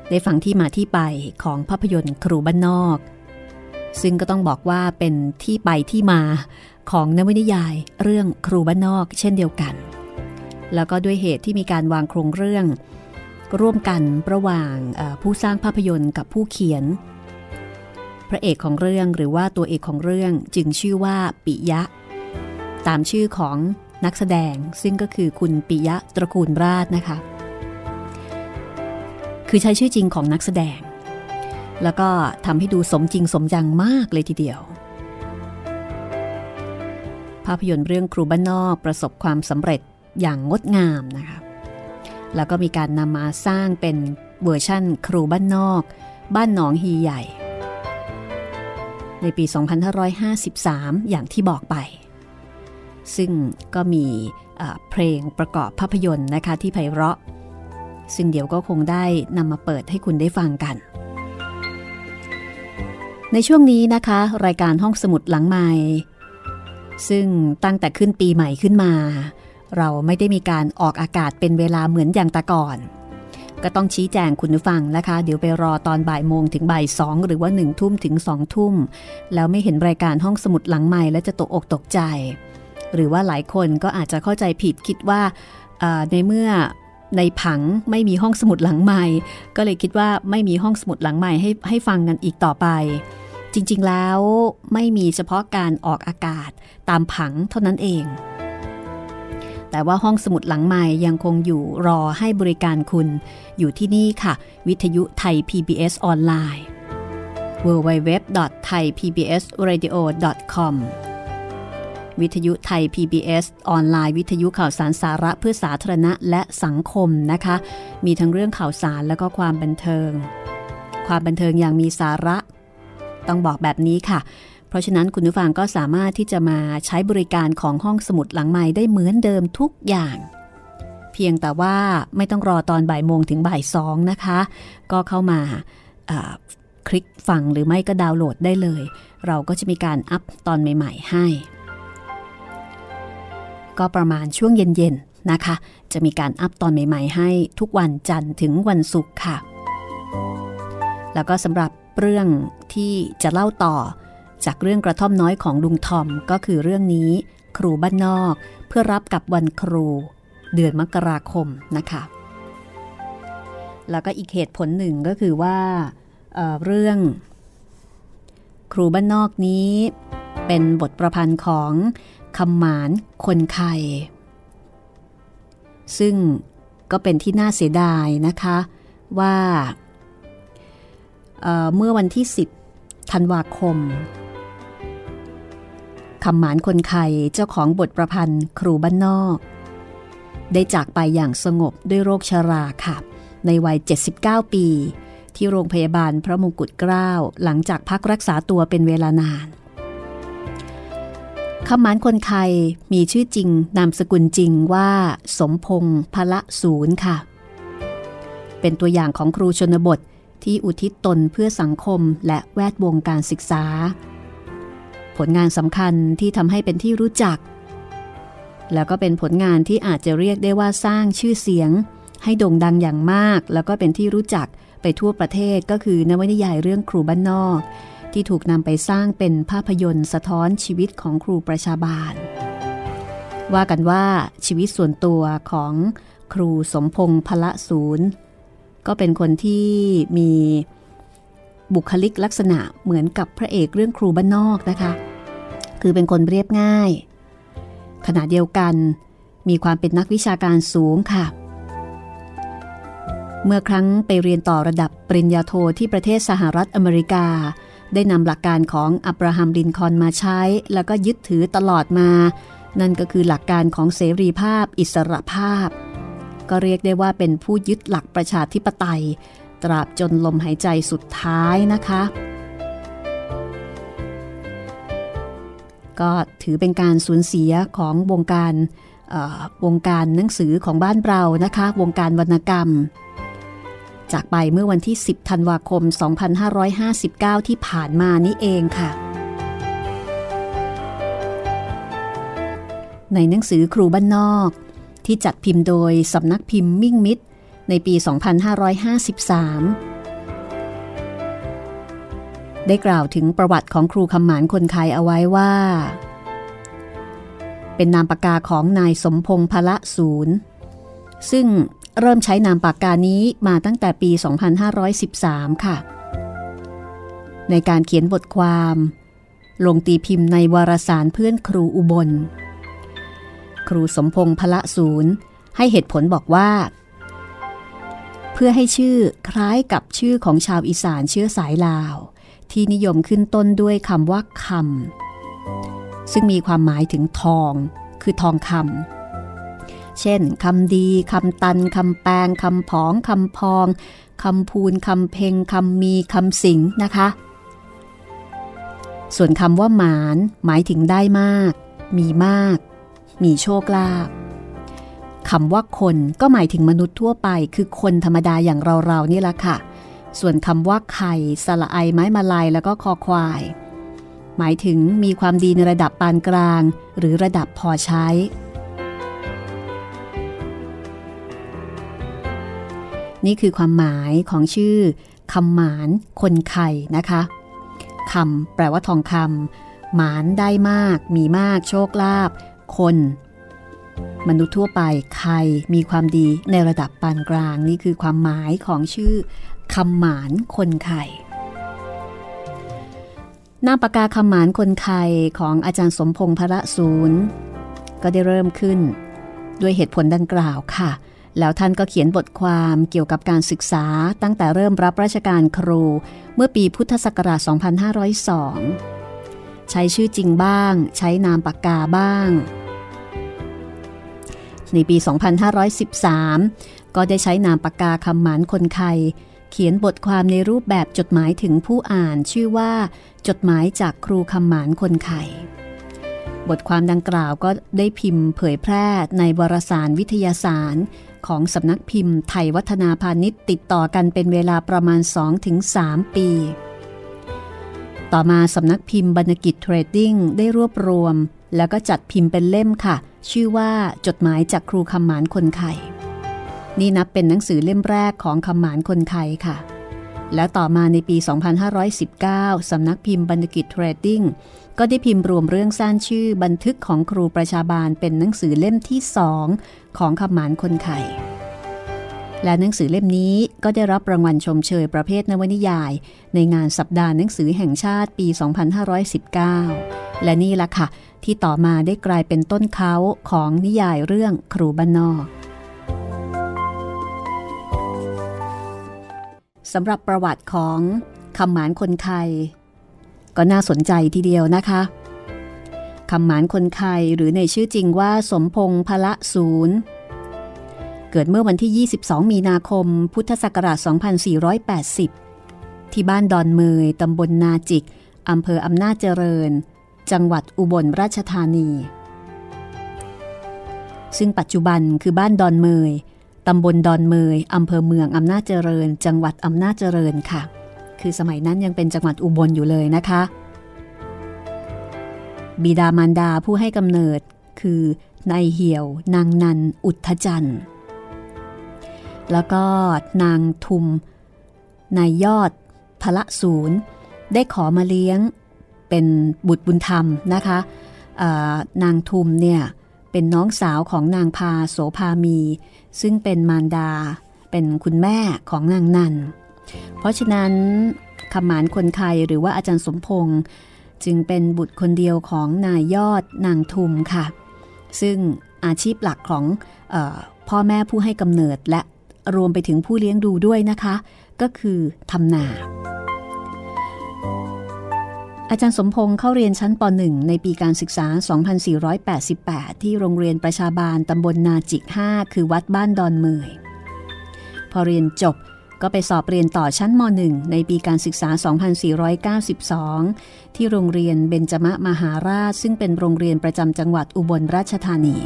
ได้ฟังที่มาที่ไปของภาพยนตร์ครูบ้านนอก ซึ่งก็ต้องบอกว่าเป็นที่ไปที่มาของนวนิยายเรื่องครูบ้านนอก เช่นเดียวกัน แล้วก็ด้วยเหตุที่มีการวางโครงเรื่อง ร่วมกันระหว่างผู้สร้างภาพยนตร์กับผู้เขียน พระเอกของเรื่องหรือว่าตัวเอกของเรื่องจึงชื่อว่าปิยะ ตามชื่อของนักแสดงซึ่งก็คือคุณปิยะตระกูลราชนะคะ คือใช้ชื่อจริงของนักแสดง แล้วก็ทำให้ดูสมจริงสมจังมากเลยทีเดียว ภาพยนตร์เรื่องครูบ้านนอกประสบความสำเร็จอย่างงดงามนะคะแล้วก็มีการนำมาสร้างเป็นเวอร์ชั่นครูบ้านนอก บ้านหนองฮีใหญ่ ในปี 2553 อย่างที่บอกไป ซึ่งก็มีเพลงประกอบภาพยนตร์นะคะที่ไพเราะ ซึ่งเดี๋ยวก็คงได้นำมาเปิดให้คุณได้ฟังกัน ในช่วงนี้นะคะ รายการห้องสมุดหลังใหม่ ซึ่งตั้งแต่ขึ้นปีใหม่ขึ้นมา เราไม่ได้มีการออกอากาศเป็นเวลาเหมือนอย่างแต่ก่อน ก็ต้องชี้แจงคุณผู้ฟังนะคะ เดี๋ยวไปรอตอนบ่ายโมงถึงบ่ายสองหรือว่าหนึ่งทุ่มถึงสองทุ่ม แล้วไม่เห็นรายการห้องสมุดหลังใหม่และจะตกอกตกใจ หรือว่าหลายคนก็อาจจะเข้าใจผิดคิดว่าในเมื่อในผังไม่มีห้องสมุดหลังใหม่ ก็เลยคิดว่าไม่มีห้องสมุดหลังใหม่ให้ให้ฟังกันอีกต่อไป จริงๆแล้วไม่มีเฉพาะการออกอากาศตามผังเท่านั้นเอง แต่ว่าห้องสมุดหลังใหม่ยังคงอยู่รอให้บริการคุณ อยู่ที่นี่ค่ะ วิทยุไทย PBS ออนไลน์ www.thaipbsradio.com วิทยุไทย PBS ออนไลน์วิทยุข่าวสารสาระเพื่อสาธารณะและสังคมนะคะ มีทั้งเรื่องข่าวสารและก็ความบันเทิง ความบันเทิงอย่างมีสาระ ต้องบอกแบบนี้ค่ะ เพราะฉะนั้นคุณผู้ฟังก็สามารถที่จะมาใช้บริการของห้องสมุดหลังใหม่ได้เหมือนเดิมทุกอย่าง เพียงแต่ว่าไม่ต้องรอตอนบ่ายโมงถึงบ่ายสองนะคะ ก็เข้ามาคลิกฟังหรือไม่ก็ดาวน์โหลดได้เลย เราก็จะมีการ up ตอนใหม่ ๆ ให้ ก็ประมาณช่วงเย็นๆนะคะ จะมีการ up ตอนใหม่ ๆ ให้ทุกวันจันทร์ถึงวันศุกร์ค่ะ แล้วก็สำหรับเรื่องที่จะเล่าต่อ จากเรื่องกระท่อมน้อยของลุงทอมก็คือเรื่องนี้ครูบ้านนอกเพื่อรับกับวันครู เดือนมกราคมนะคะ แล้วก็อีกเหตุผลหนึ่งก็คือว่าเเรื่อง ครูบ้านนอกนี้ เป็นบทประพันธ์ของคำหมานคนไข่ซึ่งก็เป็นที่น่าเสียดายนะคะว่าเเมื่อวันที่ 10ธันวาคม คำหมานคนไข่เจ้าของบทประพันธ์ครูบ้านนอก ได้จากไปอย่างสงบด้วยโรคชาราค่ะ ในวัย 79 ปี ที่โรงพยาบาลพระมงกุฎเกล้าหลังจากพักรักษาตัวเป็นเวลานานคำหมานคนไข่มีชื่อจริงนามสกุลจริงว่า สมพงษ์พละศูนย์ค่ะ เป็นตัวอย่างของครูชนบทที่อุทิศตนเพื่อสังคมและแวดวงการศึกษา ผลงานสำคัญที่ทำให้เป็นที่รู้จัก แล้วก็เป็นผลงานที่อาจจะเรียกได้ว่าสร้างชื่อเสียง ให้โด่งดังอย่างมาก แล้วก็เป็นที่รู้จักไปทั่วประเทศก็คือนวนิยายเรื่องครูบ้านนอก ที่ถูกนำไปสร้างเป็นภาพยนตร์สะท้อนชีวิตของครูประชาบาล ว่ากันว่าชีวิตส่วนตัวของครูสมพงษ์พละศูนย์ก็เป็นคนที่มี บุคลิกลักษณะเหมือนกับพระเอกเรื่องครูบ้านนอกนะคะ คือเป็นคนเรียบง่าย ขณะเดียวกัน มีความเป็นนักวิชาการสูงค่ะ เมื่อครั้งไปเรียนต่อระดับปริญญาโทที่ประเทศสหรัฐอเมริกา ได้นำหลักการของอับราฮัมลินคอนมาใช้ แล้วก็ยึดถือตลอดมา นั่นก็คือหลักการของเสรีภาพ อิสรภาพ ก็เรียกได้ว่าเป็นผู้ยึดหลักประชาธิปไตย ตราบจนลมหายใจสุดท้ายนะคะ ก็ถือเป็นการสูญเสียของวงการวงการหนังสือของบ้านเรานะคะ วงการวรรณกรรม จากไปเมื่อวันที่ 10 ธันวาคม 2559 ที่ผ่านมานี้เองค่ะ ในหนังสือครูบ้านนอก ที่จัดพิมพ์โดยสำนักพิมพ์มิ่งมิตร ในปี 2553 ได้กล่าวถึงประวัติของครูคำหมานคนไทยเอาไว้ว่า เป็นนามปากกาของนายสมพงษ์พละศูนย์ ซึ่งเริ่มใช้นามปากกานี้มาตั้งแต่ปี 2513 ค่ะ ในการเขียนบทความ ลงตีพิมพ์ในวารสารเพื่อนครูอุบล ครูสมพงษ์พละศูนย์ให้เหตุผลบอกว่า เพื่อให้ชื่อคล้ายกับชื่อของชาวอีสานเชื้อสายลาว ที่นิยมขึ้นต้นด้วยคำว่าคำซึ่งมีความหมายถึงทอง คือทองคำเช่นคำดีคำตันคำแปลงคำผองคำพองคำพูนคำเพงคำมีคำสิงนะคะ ส่วนคำว่าหมาน หมายถึงได้มาก มีมาก มีโชคลาภ คำว่าคนก็หมายถึงมนุษย์ทั่วไป คือคนธรรมดาอย่างเราๆนี่แหละค่ะ ส่วนคำว่าไข่สละไอไม้มาลายแล้วก็คอควาย หมายถึงมีความดีในระดับปานกลาง หรือระดับพอใช้ นี่คือความหมายของชื่อคำหมานคนไข่นะคะคำแปลว่าทองคำหมานได้มาก มีมากโชคลาภคน มนุษย์ทั่วไปใครมีความดีในระดับปานกลางนี่คือความหมายของชื่อคำหมานคนไข่หน้าปากกาคำหมานคนไข่ของอาจารย์สมพงษ์พระศูนย์ก็ได้เริ่มขึ้น ด้วยเหตุผลดังกล่าวค่ะ แล้วท่านก็เขียนบทความเกี่ยวกับการศึกษาตั้งแต่เริ่มรับราชการครู เมื่อปีพุทธศักราช 2502 ใช้ชื่อจริงบ้าง ใช้นามปากกาบ้าง ในปี 2513 ก็ได้ใช้นามปากกาคำหมานคนไทยเขียนบทความในรูปแบบจดหมายถึงผู้อ่านชื่อว่า จดหมายจากครูคำหมานคนไข่บทความดังกล่าวก็ได้พิมพ์เผยแพร่ในวารสารวิทยาสารของสำนักพิมพ์ไทยวัฒนาพาณิชย์ติดต่อกันเป็นเวลาประมาณ 2-3 ปี ต่อมาสำนักพิมพ์บรรณกิจเทรดดิ้งได้รวบรวม แล้วก็จัดพิมพ์เป็นเล่มค่ะ ชื่อว่าจดหมายจากครูคำหมานคนไข่ นี่นับเป็นหนังสือเล่มแรกของคำหมานคนไทยค่ะ และต่อมาในปี 2519 สำนักพิมพ์บรรณกิจเทรดดิ้งก็ได้พิมพ์รวมเรื่องสั้นชื่อบันทึกของครูประชาบาลเป็นหนังสือเล่มที่สองของคำหมานคนไข่และหนังสือเล่มนี้ก็ได้รับรางวัลชมเชยประเภทนวนิยาย ในงานสัปดาห์หนังสือแห่งชาติปี 2519 และนี่ละค่ะ ที่ต่อมาได้กลายเป็นต้นเขาของนิยายเรื่องครูบ้านนอกสำหรับประวัติของคำหมานคนไทยก็น่าสนใจทีเดียวนะคะคำหมานคนไทยหรือในชื่อจริงว่าสมพงษ์พละศูนย์ เกิดเมื่อวันที่ 22 มีนาคม พุทธศักราช 2480 ที่บ้านดอนเมยตำบลนาจิกอำเภออำนาจเจริญ จังหวัดอุบลราชธานี ซึ่งปัจจุบันคือบ้านดอนเมยตำบลดอนเมยอำเภอเมืองอำนาจเจริญ จังหวัดอำนาจเจริญค่ะ คือสมัยนั้นยังเป็นจังหวัดอุบลอยู่เลยนะคะ บิดามารดาผู้ให้กำเนิดคือนายเหี่ยว นางนัน อุทธจันทร์ แล้วก็นางทุม นายยอดพละศูนย์ ได้ขอมาเลี้ยง เป็นบุตรบุญธรรมนะคะนางทุมเนี่ยเป็นน้องสาวของนางพาโสภามี ซึ่งเป็นมารดา เป็นคุณแม่ของนางนัน เพราะฉะนั้นคำหมานคนไทยหรือว่าอาจารย์สมพงษ์จึงเป็นบุตรคนเดียวของนายยอดนางทุมค่ะ ซึ่งอาชีพหลักของออพ่อแม่ผู้ให้กำเนิดและรวมไปถึงผู้เลี้ยงดูด้วยนะคะ ก็คือทำนา อาจารย์สมพงษ์เข้าเรียนชั้นป .1 ในปีการศึกษา 2488 ที่โรงเรียนประชาบาลตำบลนาจิก 5 คือวัดบ้านดอนเมย พอเรียนจบก็ไปสอบเรียนต่อชั้นม .1 ในปีการศึกษา 2492 ที่โรงเรียนเบญจมะมหาราช ซึ่งเป็นโรงเรียนประจำจังหวัดอุบลราชธานี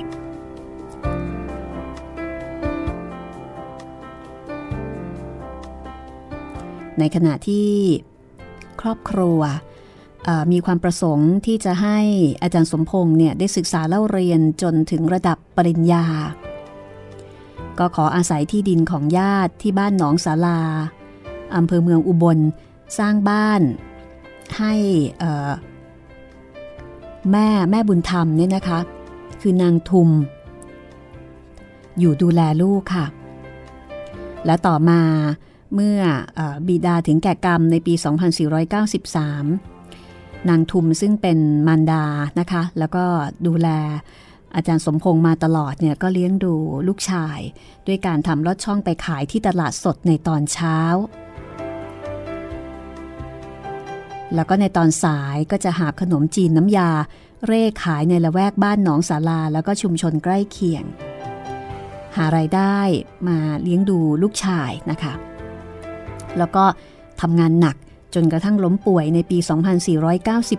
ในขณะที่ครอบครัว มีความประสงค์ที่จะให้อาจารย์สมพงษ์เนี่ยได้ศึกษาเล่าเรียนจนถึงระดับปริญญา ก็ขออาศัยที่ดินของญาติที่บ้านหนองสาลาอำเภอเมืองอุบลสร้างบ้านให้แม่แม่บุญธรรมเนี่ยนะคะ คือนางทุม อยู่ดูแลลูกค่ะ และต่อมาเมื่ออบิดาถึงแก่กรรมในปี 2493 นางทุมซึ่งเป็นมารดานะคะ แล้วก็ดูแลอาจารย์สมพงษ์มาตลอดเนี่ยก็เลี้ยงดูลูกชาย ด้วยการทำลอดช่องไปขายที่ตลาดสดในตอนเช้า แล้วก็ในตอนสายก็จะหาขนมจีนน้ำยา เร่ขายในละแวกบ้านหนองสาลาแล้วก็ชุมชนใกล้เคียง หาไรายได้มาเลี้ยงดูลูกชายนะคะ แล้วก็ทำงานหนัก จนกระทั่งล้มป่วยในปี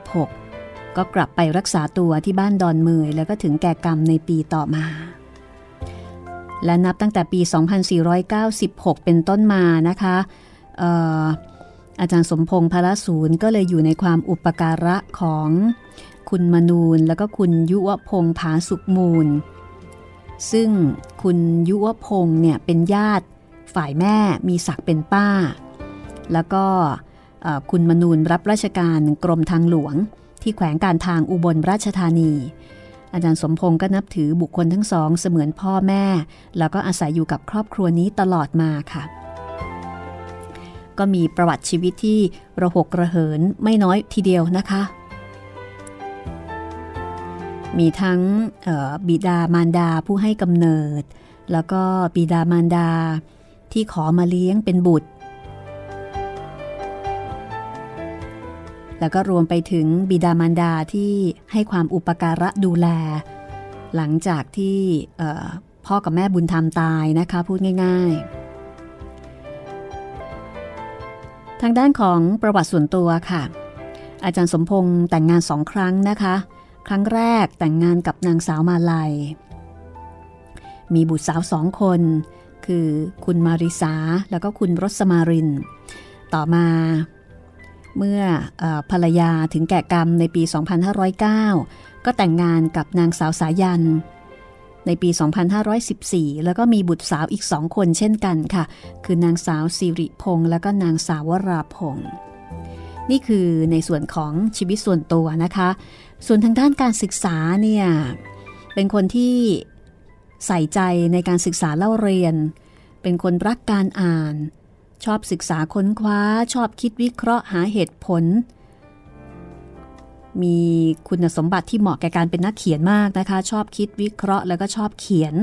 2496 ก็กลับไปรักษาตัวที่บ้านดอนเมยแล้วก็ถึงแก่กรรมในปีต่อมา และนับตั้งแต่ปี 2496 เป็นต้นมานะคะอาจารย์สมพงษ์พระศูนย์ก็เลยอยู่ในความอุปการะของคุณมนูนแล้วก็คุณยุวพงษ์ผาสุกมูล ซึ่งคุณยุวพงษ์เนี่ยเป็นญาติฝ่ายแม่มีศักดิ์เป็นป้า แล้วก็ คุณมนูนรับราชการกรมทางหลวง ที่แขวงการทางอุบลราชธานี อาจารย์สมพงศ์ก็นับถือบุคคลทั้งสองเสมือนพ่อแม่ แล้วก็อาศัยอยู่กับครอบครัวนี้ตลอดมาค่ะ ก็มีประวัติชีวิตที่ระหกระเหินไม่น้อยทีเดียวนะคะ มีทั้งบิดามารดาผู้ให้กำเนิด แล้วก็บิดามารดาที่ขอมาเลี้ยงเป็นบุตร แล้วก็รวมไปถึงบิดามารดาที่ให้ความอุปการะดูแล หลังจากที่พ่อกับแม่บุญธรรมตายนะคะพูดง่าย ๆ ทางด้านของประวัติส่วนตัวค่ะ อาจารย์สมพงษ์แต่งงานสองครั้งนะคะ ครั้งแรกแต่งงานกับนางสาวมาลัย มีบุตรสาวสองคน คือคุณมาริสาแล้วก็คุณรสมาริน ต่อมา เมื่ออภรรยาถึงแก่กรรมในปี 2509 ก็แต่งงานกับนางสาวสายัน ในปี 2514 แล้วก็มีบุตรสาวอีกสองคนเช่นกันค่ะ คือนางสาวสิริพงษ์แล้วก็นางสาววราพงษ์นี่คือในส่วนของชีวิตส่วนตัวนะคะ ส่วนทางด้านการศึกษาเนี่ยเป็นคนที่ใส่ใจในการศึกษาเล่าเรียน เป็นคนรักการอ่าน ชอบศึกษาค้นคว้าชอบคิดวิเคราะห์หาเหตุผล มีคุณสมบัติที่เหมาะแก่การเป็นนักเขียนมากนะคะ ชอบคิดวิเคราะห์แล้วก็ชอบเขียน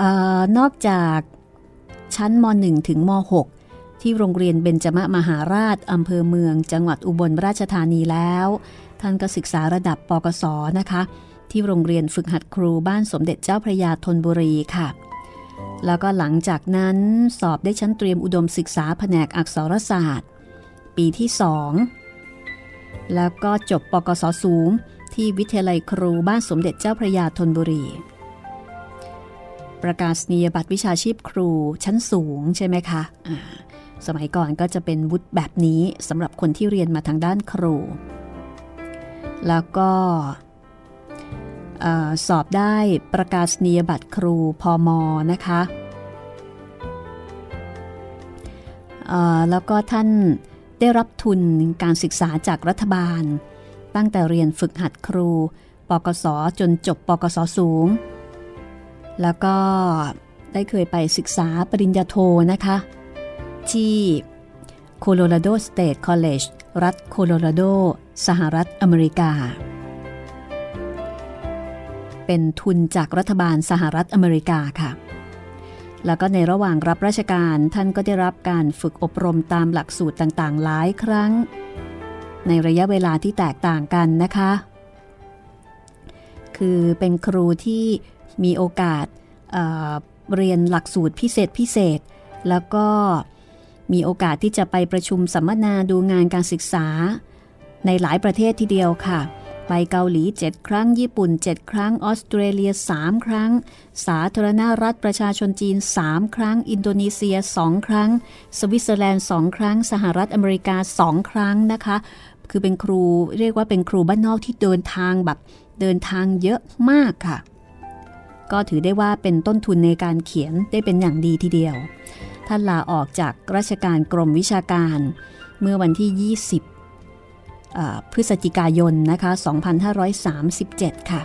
ออนอกจากชั้นม .1 ถึงม .6 ที่โรงเรียนเบญจมมหาราชอำเภอเมือง จังหวัดอุบลราชธานีแล้ว ท่านก็ศึกษาระดับปกศนะคะ ที่โรงเรียนฝึกหัดครูบ้านสมเด็จเจ้าพระยาธนบุรีค่ะ แล้วก็หลังจากนั้นสอบได้ชั้นเตรียมอุดมศึกษาแผนกอักษรศาสตร์ ปีที่สองแล้วก็จบปกศสูง ที่วิทยาลัยครูบ้านสมเด็จเจ้าพระยาธนบุรี ประกาศนียบัตรวิชาชีพครูชั้นสูงใช่ไหมคะะสมัยก่อนก็จะเป็นวุฒิแบบนี้สำหรับคนที่เรียนมาทางด้านครู แล้วก็ สอบได้ประกาศนียบัตรครูพอมอนะคะแล้วก็ท่านได้รับทุนการศึกษาจากรัฐบาล ตั้งแต่เรียนฝึกหัดครู ปกศจนจบปกศสูง แล้วก็ได้เคยไปศึกษาปริญญาโทนะคะ ที่ Colorado State College รัฐโคโลราโด สหรัฐอเมริกา เป็นทุนจากรัฐบาลสหรัฐอเมริกาค่ะ แล้วก็ในระหว่างรับราชการท่านก็ได้รับการฝึกอบรมตามหลักสูตรต่างๆ หลายครั้ง ในระยะเวลาที่แตกต่างกันนะคะ คือเป็นครูที่มีโอกาสเเรียนหลักสูตรพิเศษพิเศษ แล้วก็มีโอกาสที่จะไปประชุมสัมมนาดูงานการศึกษาในหลายประเทศทีเดียวค่ะ ไปเกาหลี 7 ครั้ง ญี่ปุ่น 7 ครั้ง ออสเตรเลีย 3 ครั้ง สาธารณรัฐประชาชนจีน 3 ครั้ง อินโดนีเซีย 2 ครั้ง สวิตเซอร์แลนด์ 2 ครั้ง สหรัฐอเมริกา 2 ครั้งนะคะ คือเป็นครูเรียกว่าเป็นครูบ้านนอกที่เดินทางแบบเดินทางเยอะมากค่ะ ก็ถือได้ว่าเป็นต้นทุนในการเขียนได้เป็นอย่างดีทีเดียว ท่านลาออกจากราชการกรมวิชาการ เมื่อวันที่ 20 พฤศจิกายนนะคะ 2537 ค่ะ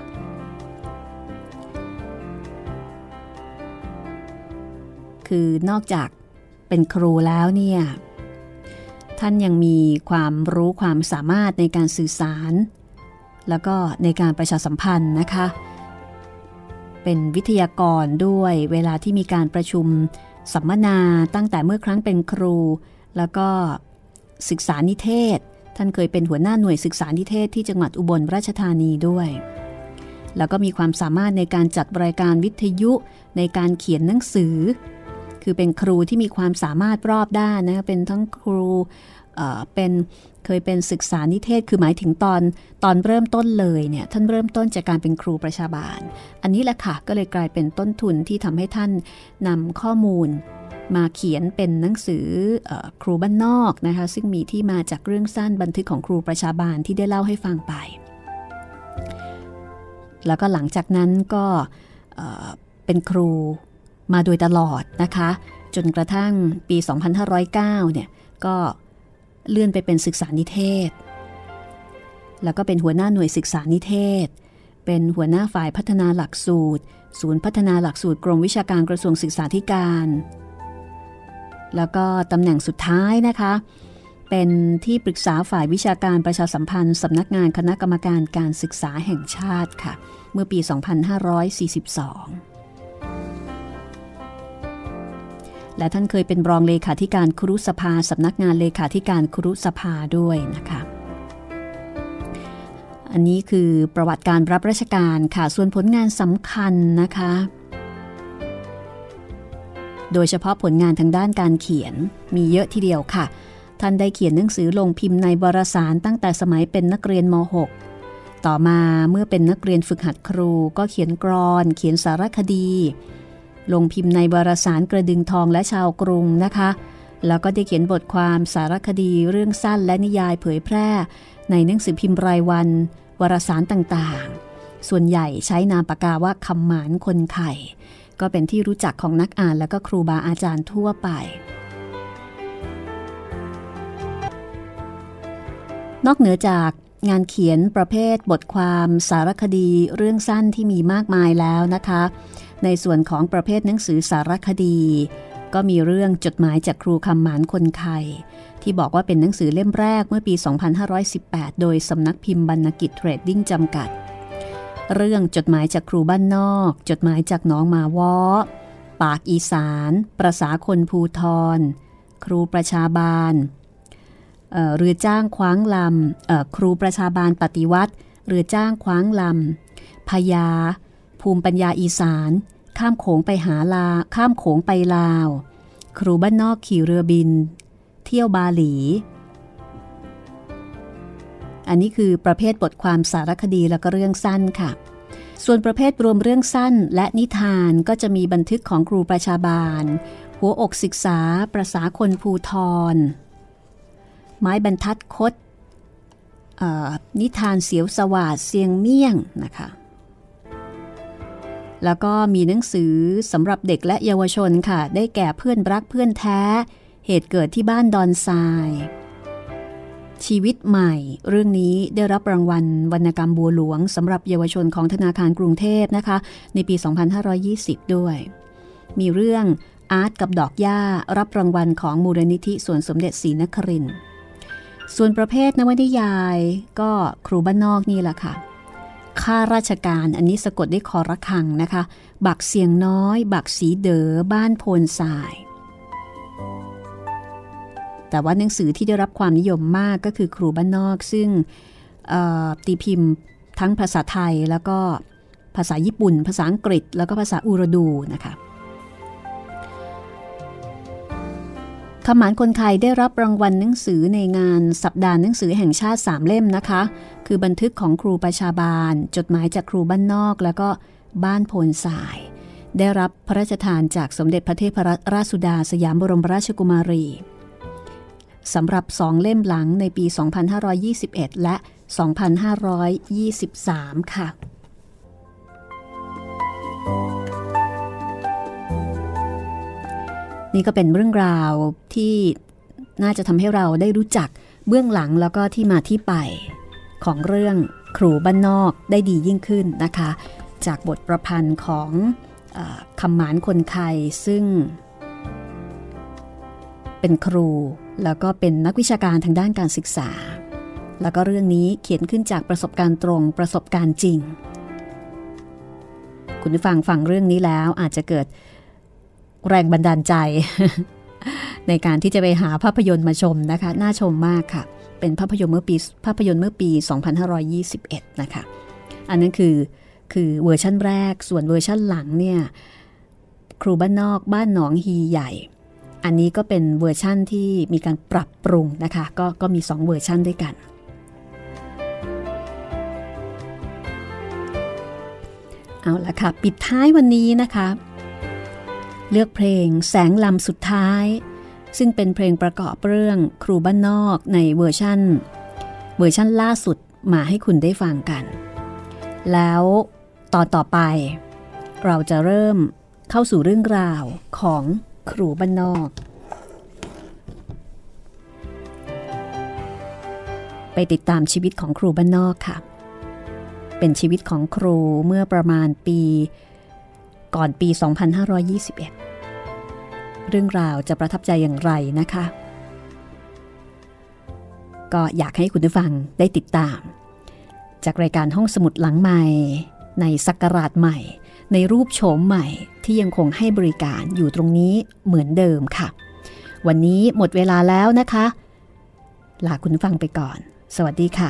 คือนอกจากเป็นครูแล้วเนี่ย ท่านยังมีความรู้ความสามารถในการสื่อสาร แล้วก็ในการประชาสัมพันธ์นะคะ เป็นวิทยากรด้วยเวลาที่มีการประชุมสัมมนาตั้งแต่เมื่อครั้งเป็นครู แล้วก็ศึกษานิเทศ ท่านเคยเป็นหัวหน้าหน่วยศึกษานิเทศที่จังหวัดอุบลราชธานีด้วย แล้วก็มีความสามารถในการจัดรายการวิทยุในการเขียนหนังสือ คือเป็นครูที่มีความสามารถรอบด้านนะเป็นทั้งครูเป็นเคยเป็นศึกษานิเทศ คือหมายถึงตอนตอนเริ่มต้นเลยเนี่ยท่านเริ่มต้นจากการเป็นครูประชาบาล อันนี้แหละค่ะก็เลยกลายเป็นต้นทุนที่ทำให้ท่านนำข้อมูล มาเขียนเป็นหนังสืออครูบ้านนอกนะคะ ซึ่งมีที่มาจากเรื่องสั้นบันทึกของครูประชาบาลที่ได้เล่าให้ฟังไป แล้วก็หลังจากนั้นก็เป็นครูมาโดยตลอดนะคะ จนกระทั่งปี 2509 เนี่ย ก็เลื่อนไปเป็นศึกษานิเทศ แล้วก็เป็นหัวหน้าหน่วยศึกษานิเทศ เป็นหัวหน้าฝ่ายพัฒนาหลักสูตร ศูนย์พัฒนาหลักสูตรกรมวิชาการกระทรวงศึกษาธิการ แล้วก็ตำแหน่งสุดท้ายนะคะ เป็นที่ปรึกษาฝ่ายวิชาการประชาสัมพันธ์สำนักงานคณะกรรมการการศึกษาแห่งชาติค่ะ เมื่อปี 2542 และท่านเคยเป็นรองเลขาธิการครุสภาสำนักงานเลขาธิการครุสภาด้วยนะคะอันนี้คือประวัติการรับราชการค่ะ ส่วนผลงานสำคัญนะคะ โดยเฉพาะผลงานทางด้านการเขียนมีเยอะทีเดียวค่ะ ท่านได้เขียนหนังสือลงพิมพ์ในวารสารตั้งแต่สมัยเป็นนักเรียนม .6 ต่อมาเมื่อเป็นนักเรียนฝึกหัดครู ก็เขียนกรอน เขียนสารคดี ลงพิมพ์ในวารสารกระดึงทองและชาวกรุงนะคะ แล้วก็ได้เขียนบทความสารคดีเรื่องสั้นและนิยายเผยแพร่ ในหนังสือพิมพ์รายวันวารสารต่างๆ ส่วนใหญ่ใช้นามปากกาว่าคำหมานคนไข่ ก็เป็นที่รู้จักของนักอ่านและก็ครูบาอาจารย์ทั่วไป นอกเหนือจากงานเขียนประเภทบทความสารคดีเรื่องสั้นที่มีมากมายแล้วนะคะ ในส่วนของประเภทหนังสือสารคดี ก็มีเรื่องจดหมายจากครูคำหมานคนไข่ที่บอกว่าเป็นหนังสือเล่มแรกเมื่อปี 2518 โดยสำนักพิมพ์บรรณกิจเทรดดิ้งจำกัด เรื่องจดหมายจากครูบ้านนอก จดหมายจากน้องมาวอปากอีสาน ประษาคนภูทร ครูประชาบาลเรือจ้างคว้างลำครูประชาบาลปฏิวัติ เรือจ้างคว้างลำพยา ภูมิปัญญาอีสาน ข้ามโขงไปหาลา ข้ามโขงไปลาว ครูบ้านนอกขี่เรือบิน เที่ยวบาหลี อันนี้คือประเภทบทความสารคดีแล้วก็เรื่องสั้นค่ะ ส่วนประเภทรวมเรื่องสั้นและนิทานก็จะมีบันทึกของครูประชาบาล หัวอกศึกษาประษาคนภูทร ไม้บรรทัดคดนิทานเสียวสวาดเสียงเมี่ยงนะคะ แล้วก็มีหนังสือสำหรับเด็กและเยาวชนค่ะ ได้แก่เพื่อนรักเพื่อนแท้ เหตุเกิดที่บ้านดอนทราย ชีวิตใหม่ เรื่องนี้ได้รับรางวัลวรรณกรรมบัวหลวงสำหรับเยาวชนของธนาคารกรุงเทพนะคะ ในปี 2520 ด้วย มีเรื่องอาร์ตกับดอกหญ้ารับรางวัลของมูลนิธิส่วนสมเด็จศรีนครินส่วนประเภทนวนิยายก็ครูบ้านนอกนี่แหละค่ะข้าราชการอันนี้สะกดด้วยคอระคังนะคะ บักเสียงน้อย บักสีเด๋อบ้านโพนสาย แต่ว่าหนังสือที่ได้รับความนิยมมากก็คือครูบ้านนอก ซึ่งตีพิมพ์ทั้งภาษาไทยแล้วก็ภาษาญี่ปุ่น ภาษาอังกฤษ แล้วก็ภาษาอูรดูนะคะขมานคนไทยได้รับรางวัลหนังสือในงานสัปดาห์หนังสือแห่งชาติสามเล่มนะคะ คือบันทึกของครูประชาบาล จดหมายจากครูบ้านนอก แล้วก็บ้านโพนสาย ได้รับพระราชทานจากสมเด็จพระเทพรราชสุดาสยามบรมราชกุมารี สำหรับสองเล่มหลังในปี 2521 และ 2523 ค่ะ นี่ก็เป็นเรื่องราวที่น่าจะทำให้เราได้รู้จักเบื้องหลังแล้วก็ที่มาที่ไปของเรื่องครูบ้านนอกได้ดียิ่งขึ้นนะคะ จากบทประพันธ์ของอคำหมานคนไทยซึ่งเป็นครู แล้วก็เป็นนักวิชาการทางด้านการศึกษา แล้วก็เรื่องนี้เขียนขึ้นจากประสบการณ์ตรงประสบการณ์จริง คุณผู้ฟังฟังเรื่องนี้แล้วอาจจะเกิดแรงบันดาลใจ ในการที่จะไปหาภาพยนตร์มาชมนะคะ น่าชมมากค่ะ เป็นภาพยนตร์เมื่อปีภาพยนตร์เมื่อปี 2521 นะคะ อันนั้นคือคือเวอร์ชั่นแรกส่วนเวอร์ชั่นหลังเนี่ยครูบ้านนอกบ้านหนองฮีใหญ่ อันนี้ก็เป็นเวอร์ชั่นที่มีการปรับปรุงนะคะ ก็ก็มี 2 เวอร์ชั่นด้วยกัน เอาละค่ะ ปิดท้ายวันนี้นะคะ เลือกเพลงแสงลำสุดท้าย ซึ่งเป็นเพลงประกอบเรื่องครูบ้านนอกในเวอร์ชั่น เวอร์ชั่นล่าสุดมาให้คุณได้ฟังกัน แล้วตอนต่อไป เราจะเริ่มเข้าสู่เรื่องราวของ ครูบ้านนอกไปติดตามชีวิตของครูบ้านนอกค่ะ เป็นชีวิตของครูเมื่อประมาณปีก่อนปี 2521 เรื่องราวจะประทับใจอย่างไรนะคะ ก็อยากให้คุณผู้ฟังได้ติดตาม จากรายการห้องสมุดหลังใหม่ในสักราชใหม่ ในรูปโฉมใหม่ที่ยังคงให้บริการอยู่ตรงนี้เหมือนเดิมค่ะ วันนี้หมดเวลาแล้วนะคะ ลาคุณฟังไปก่อน สวัสดีค่ะ